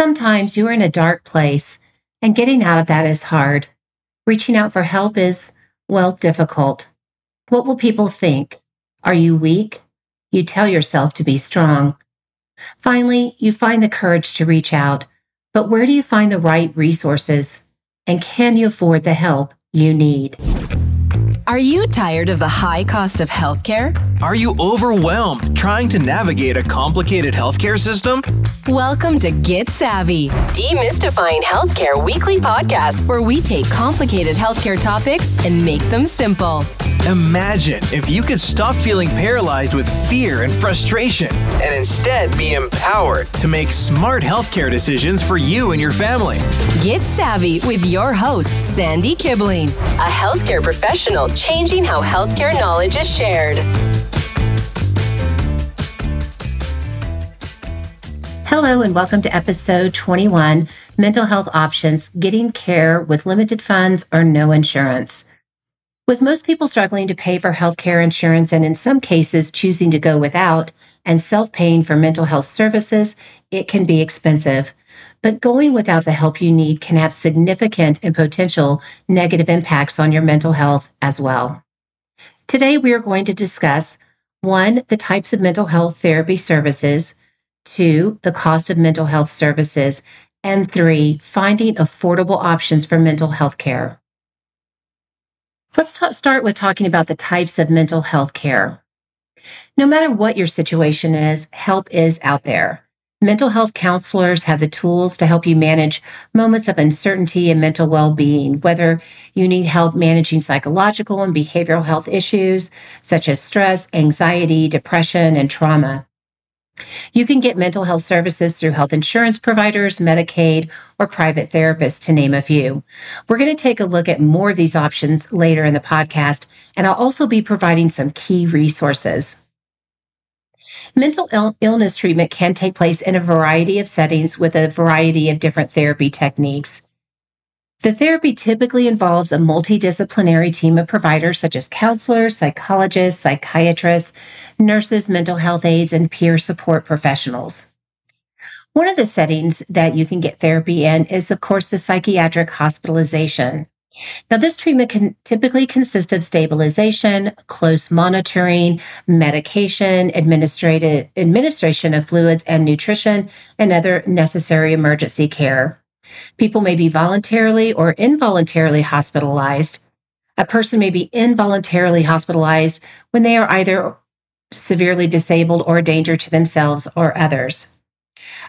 Sometimes you are in a dark place and getting out of that is hard. Reaching out for help is, well, difficult. What will people think? Are you weak? You tell yourself to be strong. Finally, you find the courage to reach out, but where do you find the right resources? And can you afford the help you need? Are you tired of the high cost of healthcare? Are you overwhelmed trying to navigate a complicated healthcare system? Welcome to Get Savvy, Demystifying Healthcare weekly podcast where we take complicated healthcare topics and make them simple. Imagine if you could stop feeling paralyzed with fear and frustration and instead be empowered to make smart healthcare decisions for you and your family. Get Savvy with your host, Sandy Kibling, a healthcare professional changing how healthcare knowledge is shared. Hello, and welcome to episode 21 Mental Health Options Getting Care with Limited Funds or No Insurance. With most people struggling to pay for healthcare insurance and in some cases choosing to go without and self paying for mental health services, it can be expensive. But going without the help you need can have significant and potential negative impacts on your mental health as well. Today, we are going to discuss one, the types of mental health therapy services, two, the cost of mental health services, and three, finding affordable options for mental health care. Let's ta- start with talking about the types of mental health care. No matter what your situation is, help is out there. Mental health counselors have the tools to help you manage moments of uncertainty and mental well being, whether you need help managing psychological and behavioral health issues such as stress, anxiety, depression, and trauma. You can get mental health services through health insurance providers, Medicaid, or private therapists, to name a few. We're going to take a look at more of these options later in the podcast, and I'll also be providing some key resources. Mental Ill- illness treatment can take place in a variety of settings with a variety of different therapy techniques. The therapy typically involves a multidisciplinary team of providers such as counselors, psychologists, psychiatrists, nurses, mental health aides, and peer support professionals. One of the settings that you can get therapy in is, of course, the psychiatric hospitalization. Now, this treatment can typically consist of stabilization, close monitoring, medication, administration of fluids and nutrition, and other necessary emergency care. People may be voluntarily or involuntarily hospitalized. A person may be involuntarily hospitalized when they are either severely disabled or a danger to themselves or others.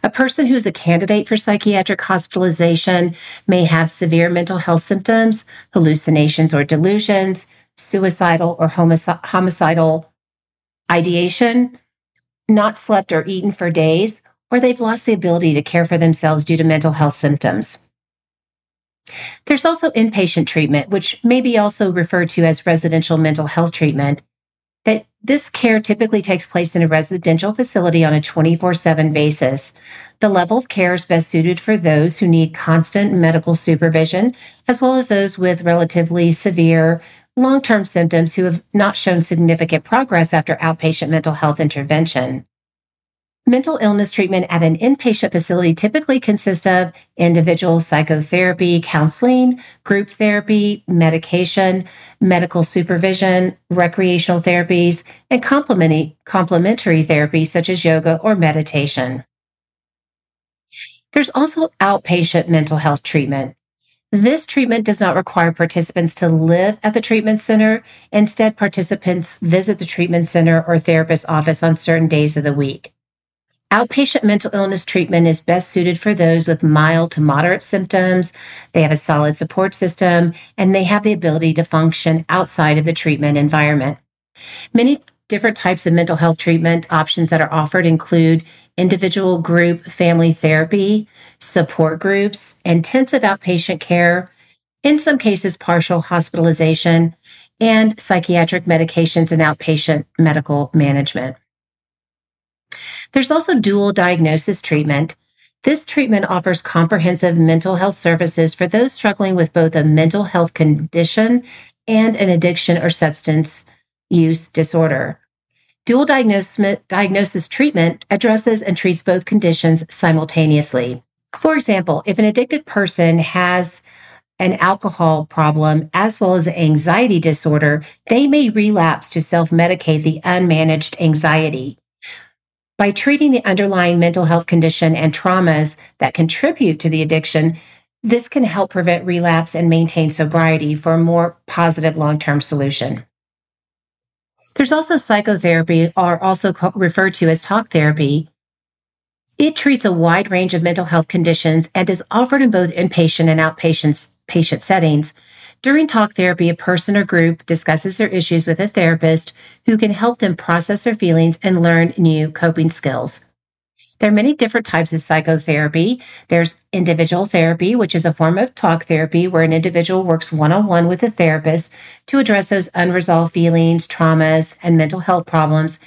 A person who's a candidate for psychiatric hospitalization may have severe mental health symptoms, hallucinations or delusions, suicidal or homicidal ideation, not slept or eaten for days, or they've lost the ability to care for themselves due to mental health symptoms. There's also inpatient treatment, which may be also referred to as residential mental health treatment. This care typically takes place in a residential facility on a 24 7 basis. The level of care is best suited for those who need constant medical supervision, as well as those with relatively severe long term symptoms who have not shown significant progress after outpatient mental health intervention. Mental illness treatment at an inpatient facility typically consists of individual psychotherapy, counseling, group therapy, medication, medical supervision, recreational therapies, and complementary therapies such as yoga or meditation. There's also outpatient mental health treatment. This treatment does not require participants to live at the treatment center. Instead, participants visit the treatment center or therapist office on certain days of the week. Outpatient mental illness treatment is best suited for those with mild to moderate symptoms. They have a solid support system and they have the ability to function outside of the treatment environment. Many different types of mental health treatment options that are offered include individual group family therapy, support groups, intensive outpatient care, in some cases, partial hospitalization, and psychiatric medications and outpatient medical management. There's also dual diagnosis treatment. This treatment offers comprehensive mental health services for those struggling with both a mental health condition and an addiction or substance use disorder. Dual diagnosis, treatment addresses and treats both conditions simultaneously. For example, if an addicted person has an alcohol problem as well as an anxiety disorder, they may relapse to self medicate the unmanaged anxiety. By treating the underlying mental health condition and traumas that contribute to the addiction, this can help prevent relapse and maintain sobriety for a more positive long term solution. There's also psychotherapy, or also referred to as talk therapy. It treats a wide range of mental health conditions and is offered in both inpatient and outpatient patient settings. During talk therapy, a person or group discusses their issues with a therapist who can help them process their feelings and learn new coping skills. There are many different types of psychotherapy. There's individual therapy, which is a form of talk therapy where an individual works one on one with a therapist to address those unresolved feelings, traumas, and mental health problems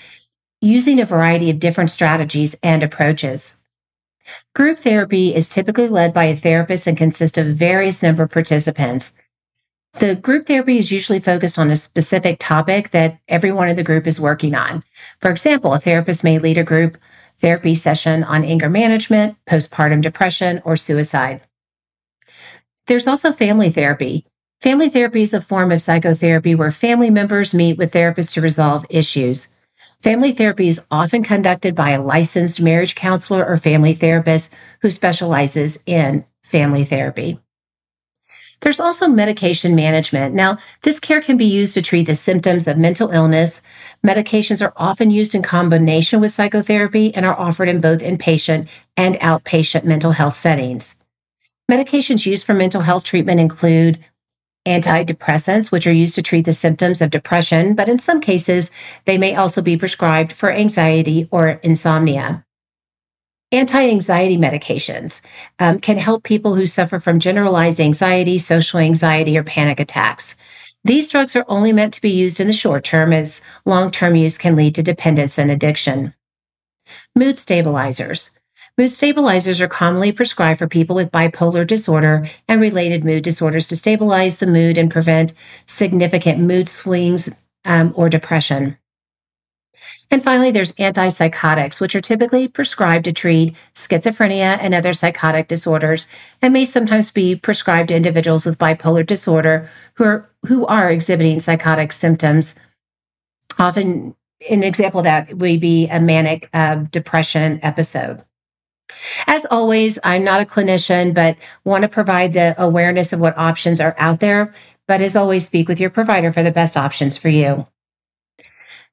using a variety of different strategies and approaches. Group therapy is typically led by a therapist and consists of various number of participants. The group therapy is usually focused on a specific topic that everyone in the group is working on. For example, a therapist may lead a group therapy session on anger management, postpartum depression, or suicide. There's also family therapy. Family therapy is a form of psychotherapy where family members meet with therapists to resolve issues. Family therapy is often conducted by a licensed marriage counselor or family therapist who specializes in family therapy. There's also medication management. Now, this care can be used to treat the symptoms of mental illness. Medications are often used in combination with psychotherapy and are offered in both inpatient and outpatient mental health settings. Medications used for mental health treatment include antidepressants, which are used to treat the symptoms of depression, but in some cases, they may also be prescribed for anxiety or insomnia. Anti anxiety medications um, can help people who suffer from generalized anxiety, social anxiety, or panic attacks. These drugs are only meant to be used in the short term, as long term use can lead to dependence and addiction. Mood stabilizers. Mood stabilizers are commonly prescribed for people with bipolar disorder and related mood disorders to stabilize the mood and prevent significant mood swings um, or depression. And finally, there's antipsychotics, which are typically prescribed to treat schizophrenia and other psychotic disorders, and may sometimes be prescribed to individuals with bipolar disorder who are, who are exhibiting psychotic symptoms. Often, an example of that would be a manic uh, depression episode. As always, I'm not a clinician, but want to provide the awareness of what options are out there. But as always, speak with your provider for the best options for you.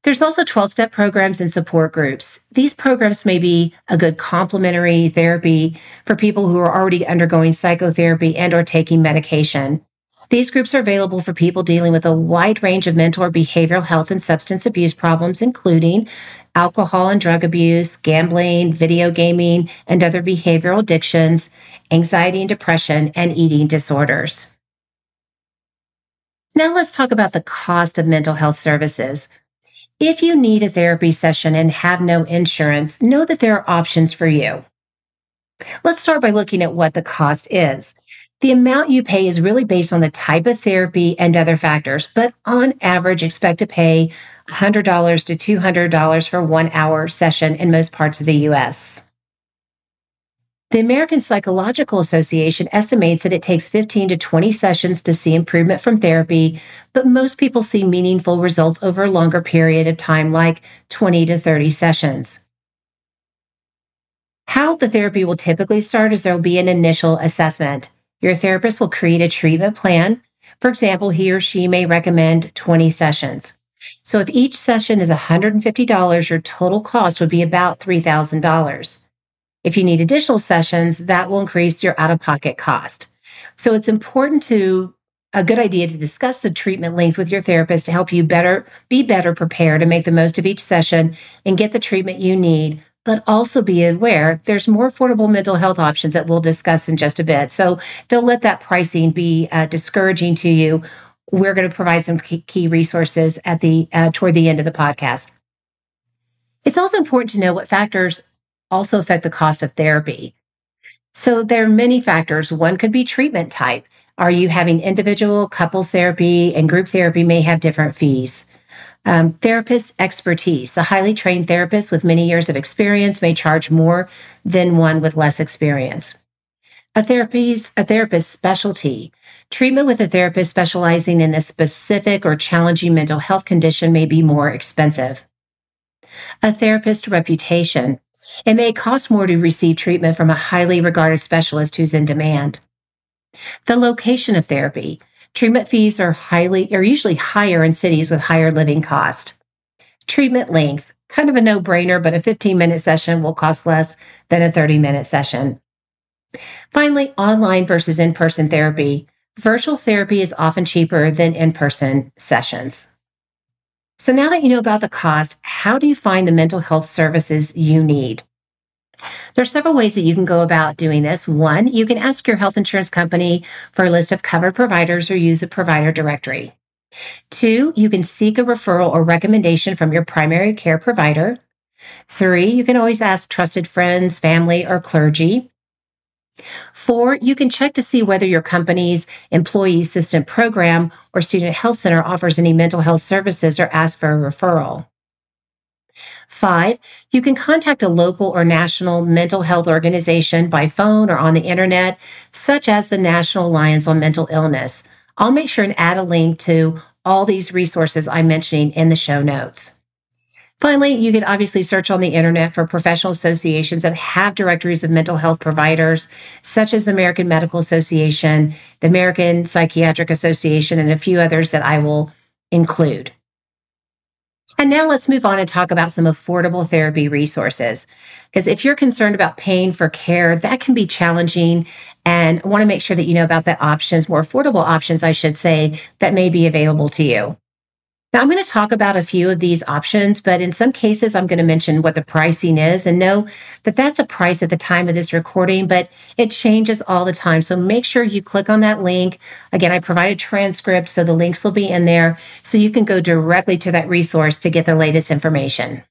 There's also 12 step programs and support groups. These programs may be a good complementary therapy for people who are already undergoing psychotherapy and or taking medication. These groups are available for people dealing with a wide range of mental or behavioral health and substance abuse problems, including alcohol and drug abuse, gambling, video gaming, and other behavioral addictions, anxiety and depression, and eating disorders. Now let's talk about the cost of mental health services. If you need a therapy session and have no insurance, know that there are options for you. Let's start by looking at what the cost is. The amount you pay is really based on the type of therapy and other factors, but on average, expect to pay $100 to $200 for one hour session in most parts of the US. The American Psychological Association estimates that it takes 15 to 20 sessions to see improvement from therapy, but most people see meaningful results over a longer period of time, like 20 to 30 sessions. How the therapy will typically start is there will be an initial assessment. Your therapist will create a treatment plan. For example, he or she may recommend 20 sessions. So if each session is $150, your total cost would be about $3,000. If you need additional sessions, that will increase your out of pocket cost. So it's important to a good idea to discuss the treatment length with your therapist to help you better be better prepared to make the most of each session and get the treatment you need but also be aware there's more affordable mental health options that we'll discuss in just a bit. So don't let that pricing be uh, discouraging to you. We're going to provide some key resources at the uh, toward the end of the podcast. It's also important to know what factors also affect the cost of therapy. So there are many factors. One could be treatment type. Are you having individual, couples therapy, and group therapy may have different fees. Um, therapist expertise. A highly trained therapist with many years of experience may charge more than one with less experience. A therapy's a therapist's specialty. Treatment with a therapist specializing in a specific or challenging mental health condition may be more expensive. A therapist reputation. It may cost more to receive treatment from a highly regarded specialist who's in demand. The location of therapy. Treatment fees are highly are usually higher in cities with higher living cost. Treatment length, kind of a no-brainer, but a 15-minute session will cost less than a 30-minute session. Finally, online versus in-person therapy. Virtual therapy is often cheaper than in-person sessions. So now that you know about the cost, how do you find the mental health services you need? There are several ways that you can go about doing this. One, you can ask your health insurance company for a list of covered providers or use a provider directory. Two, you can seek a referral or recommendation from your primary care provider. Three, you can always ask trusted friends, family, or clergy. Four, you can check to see whether your company's employee assistant program or student health center offers any mental health services or ask for a referral. Five, you can contact a local or national mental health organization by phone or on the internet, such as the National Alliance on Mental Illness. I'll make sure and add a link to all these resources I'm mentioning in the show notes. Finally, you can obviously search on the internet for professional associations that have directories of mental health providers, such as the American Medical Association, the American Psychiatric Association, and a few others that I will include. And now let's move on and talk about some affordable therapy resources. Because if you're concerned about paying for care, that can be challenging. And I want to make sure that you know about the options, more affordable options, I should say, that may be available to you. Now, I'm going to talk about a few of these options, but in some cases, I'm going to mention what the pricing is and know that that's a price at the time of this recording, but it changes all the time. So make sure you click on that link. Again, I provide a transcript, so the links will be in there so you can go directly to that resource to get the latest information.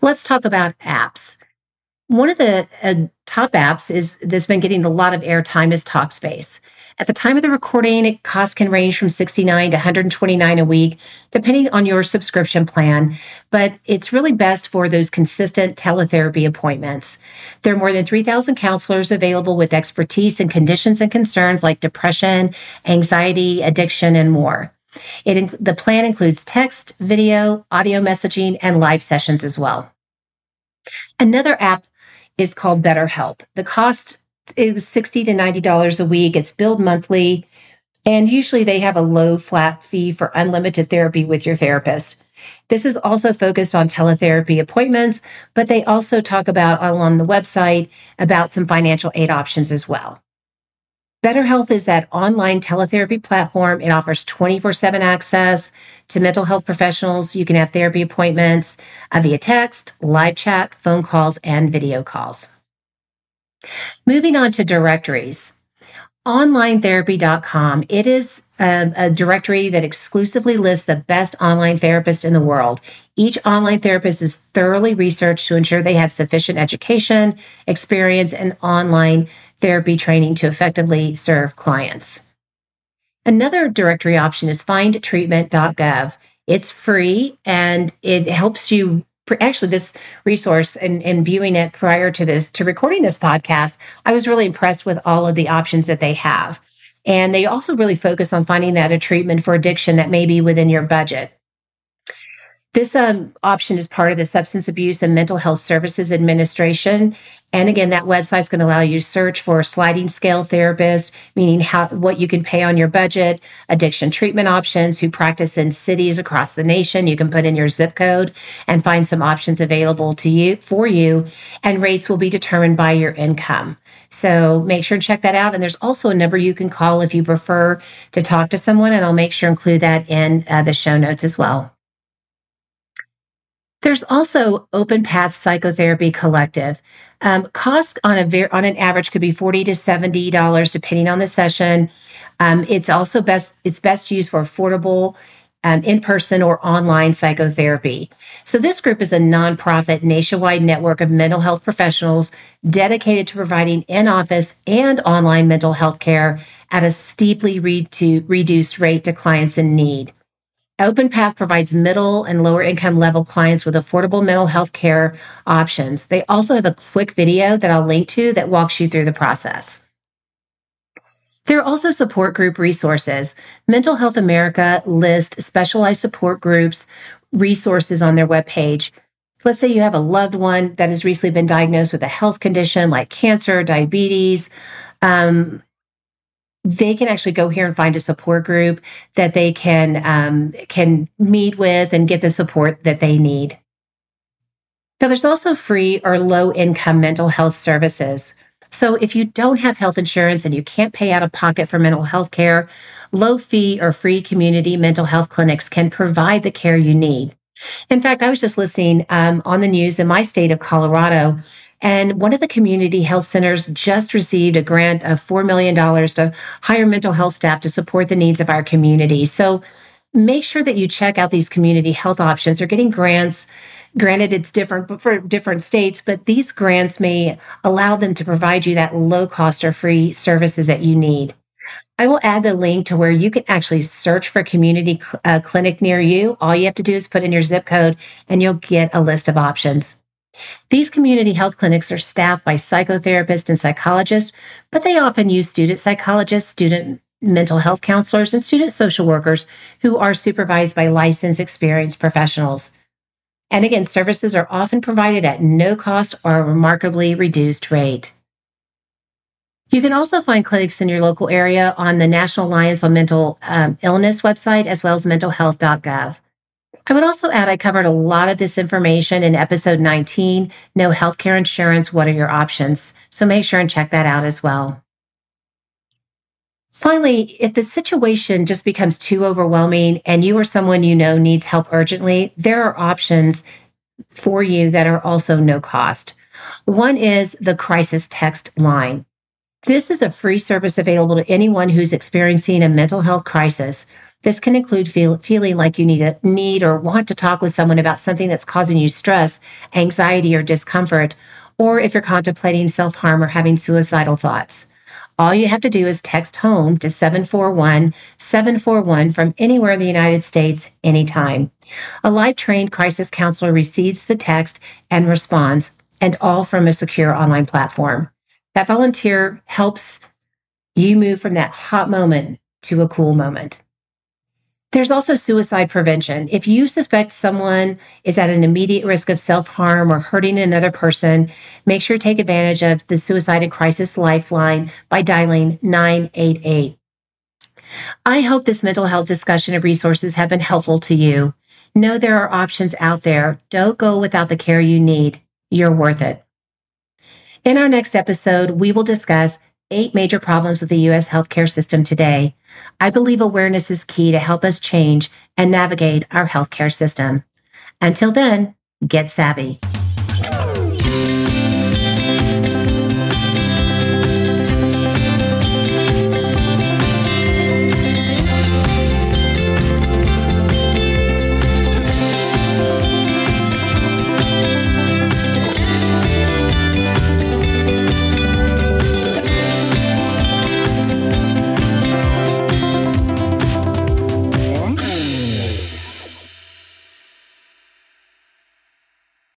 Let's talk about apps. One of the uh, top apps is that's been getting a lot of airtime is Talkspace. At the time of the recording, costs can range from 69 to 129 a week, depending on your subscription plan, but it's really best for those consistent teletherapy appointments. There are more than 3,000 counselors available with expertise in conditions and concerns like depression, anxiety, addiction, and more. It, the plan includes text, video, audio messaging, and live sessions as well. Another app is called BetterHelp. The cost is 60 to $90 a week. It's billed monthly. And usually they have a low flat fee for unlimited therapy with your therapist. This is also focused on teletherapy appointments, but they also talk about on the website about some financial aid options as well. BetterHelp is that online teletherapy platform. It offers 24 7 access to mental health professionals. You can have therapy appointments uh, via text, live chat, phone calls, and video calls. Moving on to directories. OnlineTherapy.com. It is a, a, directory that exclusively lists the best online therapists in the world. Each online therapist is thoroughly researched to ensure they have sufficient education, experience, and online therapy training to effectively serve clients. Another directory option is findtreatment.gov. It's free and it helps you actually this resource and, and viewing it prior to this to recording this podcast i was really impressed with all of the options that they have and they also really focus on finding that a treatment for addiction that may be within your budget this um, option is part of the Substance Abuse and Mental Health Services Administration. And again, that website is going to allow you to search for sliding scale therapist, meaning how what you can pay on your budget, addiction treatment options, who practice in cities across the nation. You can put in your zip code and find some options available to you for you, and rates will be determined by your income. So make sure to check that out. And there's also a number you can call if you prefer to talk to someone, and I'll make sure include that in uh, the show notes as well. There's also Open Path Psychotherapy Collective. Um, cost on a ver- on an average could be forty to seventy dollars depending on the session. Um, it's also best it's best used for affordable um, in person or online psychotherapy. So, this group is a nonprofit nationwide network of mental health professionals dedicated to providing in office and online mental health care at a steeply re- reduced rate to clients in need. OpenPath provides middle and lower income level clients with affordable mental health care options. They also have a quick video that I'll link to that walks you through the process. There are also support group resources. Mental Health America lists specialized support groups resources on their webpage. Let's say you have a loved one that has recently been diagnosed with a health condition like cancer, diabetes, um, they can actually go here and find a support group that they can um, can meet with and get the support that they need. Now, there's also free or low income mental health services. So, if you don't have health insurance and you can't pay out of pocket for mental health care, low fee or free community mental health clinics can provide the care you need. In fact, I was just listening um, on the news in my state of Colorado and one of the community health centers just received a grant of $4 million to hire mental health staff to support the needs of our community. So make sure that you check out these community health options. They're getting grants. Granted, it's different for different states, but these grants may allow them to provide you that low cost or free services that you need. I will add the link to where you can actually search for community cl- uh, clinic near you. All you have to do is put in your zip code and you'll get a list of options. These community health clinics are staffed by psychotherapists and psychologists, but they often use student psychologists, student mental health counselors, and student social workers who are supervised by licensed, experienced professionals. And again, services are often provided at no cost or a remarkably reduced rate. You can also find clinics in your local area on the National Alliance on Mental um, Illness website as well as mentalhealth.gov. I would also add I covered a lot of this information in episode 19 No Healthcare Insurance What Are Your Options? So make sure and check that out as well. Finally, if the situation just becomes too overwhelming and you or someone you know needs help urgently, there are options for you that are also no cost. One is the crisis text line. This is a free service available to anyone who's experiencing a mental health crisis. This can include feel, feeling like you need a need or want to talk with someone about something that's causing you stress, anxiety, or discomfort, or if you're contemplating self harm or having suicidal thoughts. All you have to do is text home to 741 741 from anywhere in the United States anytime. A live trained crisis counselor receives the text and responds, and all from a secure online platform. That volunteer helps you move from that hot moment to a cool moment. There's also suicide prevention. If you suspect someone is at an immediate risk of self harm or hurting another person, make sure to take advantage of the Suicide and Crisis Lifeline by dialing 988. I hope this mental health discussion and resources have been helpful to you. Know there are options out there. Don't go without the care you need. You're worth it. In our next episode, we will discuss eight major problems with the U.S. healthcare system today. I believe awareness is key to help us change and navigate our healthcare system. Until then, get savvy.